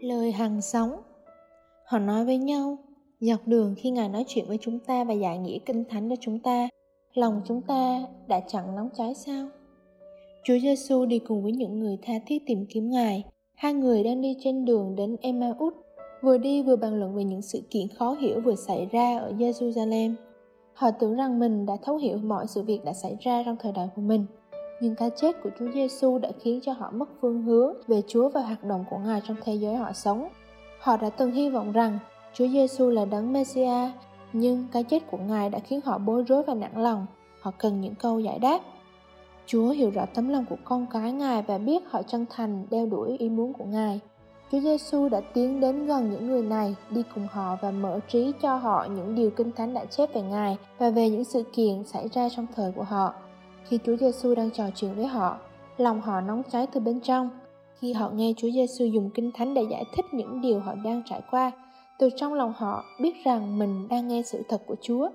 Lời hằng sống. Họ nói với nhau, Dọc đường khi Ngài nói chuyện với chúng ta và giải nghĩa kinh thánh cho chúng ta, Lòng chúng ta đã chẳng nóng cháy sao? Chúa Giêsu đi cùng với những người tha thiết tìm kiếm Ngài. Hai người đang đi trên đường đến Emmaus, Vừa đi vừa bàn luận về những sự kiện khó hiểu vừa xảy ra ở Jerusalem Họ tưởng rằng mình đã thấu hiểu mọi sự việc đã xảy ra trong thời đại của mình nhưng cái chết của Chúa Giêsu đã khiến cho họ mất phương hướng về Chúa và hoạt động của Ngài trong thế giới họ sống. Họ đã từng hy vọng rằng Chúa Giêsu là đấng Messiah, nhưng cái chết của Ngài đã khiến họ bối rối và nặng lòng. Họ cần những câu giải đáp. Chúa hiểu rõ tấm lòng của con cái Ngài và biết họ chân thành đeo đuổi ý muốn của Ngài. Chúa Giêsu đã tiến đến gần những người này, đi cùng họ và mở trí cho họ những điều kinh thánh đã chép về Ngài và về những sự kiện xảy ra trong thời của họ. Khi Chúa Giêsu đang trò chuyện với họ, lòng họ nóng cháy từ bên trong. Khi họ nghe Chúa Giêsu dùng kinh thánh để giải thích những điều họ đang trải qua, từ trong lòng họ biết rằng mình đang nghe sự thật của Chúa.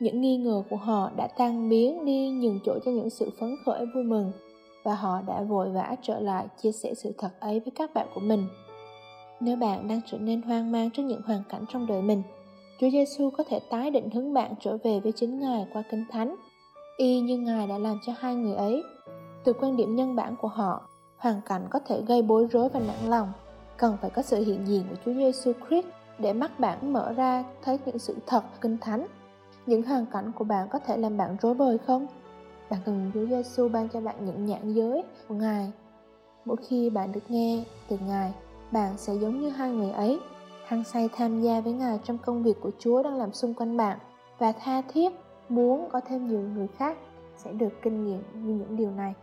Những nghi ngờ của họ đã tan biến đi nhường chỗ cho những sự phấn khởi vui mừng và họ đã vội vã trở lại chia sẻ sự thật ấy với các bạn của mình. Nếu bạn đang trở nên hoang mang trước những hoàn cảnh trong đời mình, Chúa Giêsu có thể tái định hướng bạn trở về với chính Ngài qua Kinh Thánh y như Ngài đã làm cho hai người ấy. Từ quan điểm nhân bản của họ, hoàn cảnh có thể gây bối rối và nản lòng. Cần phải có sự hiện diện của Chúa Giêsu Christ để mắt bạn mở ra thấy những sự thật kinh thánh. Những hoàn cảnh của bạn có thể làm bạn rối bời không? Bạn cần Chúa Giêsu ban cho bạn những nhãn giới của Ngài. Mỗi khi bạn được nghe từ Ngài, bạn sẽ giống như hai người ấy, hăng say tham gia với Ngài trong công việc của Chúa đang làm xung quanh bạn và tha thiết muốn có thêm nhiều người khác sẽ được kinh nghiệm như những điều này.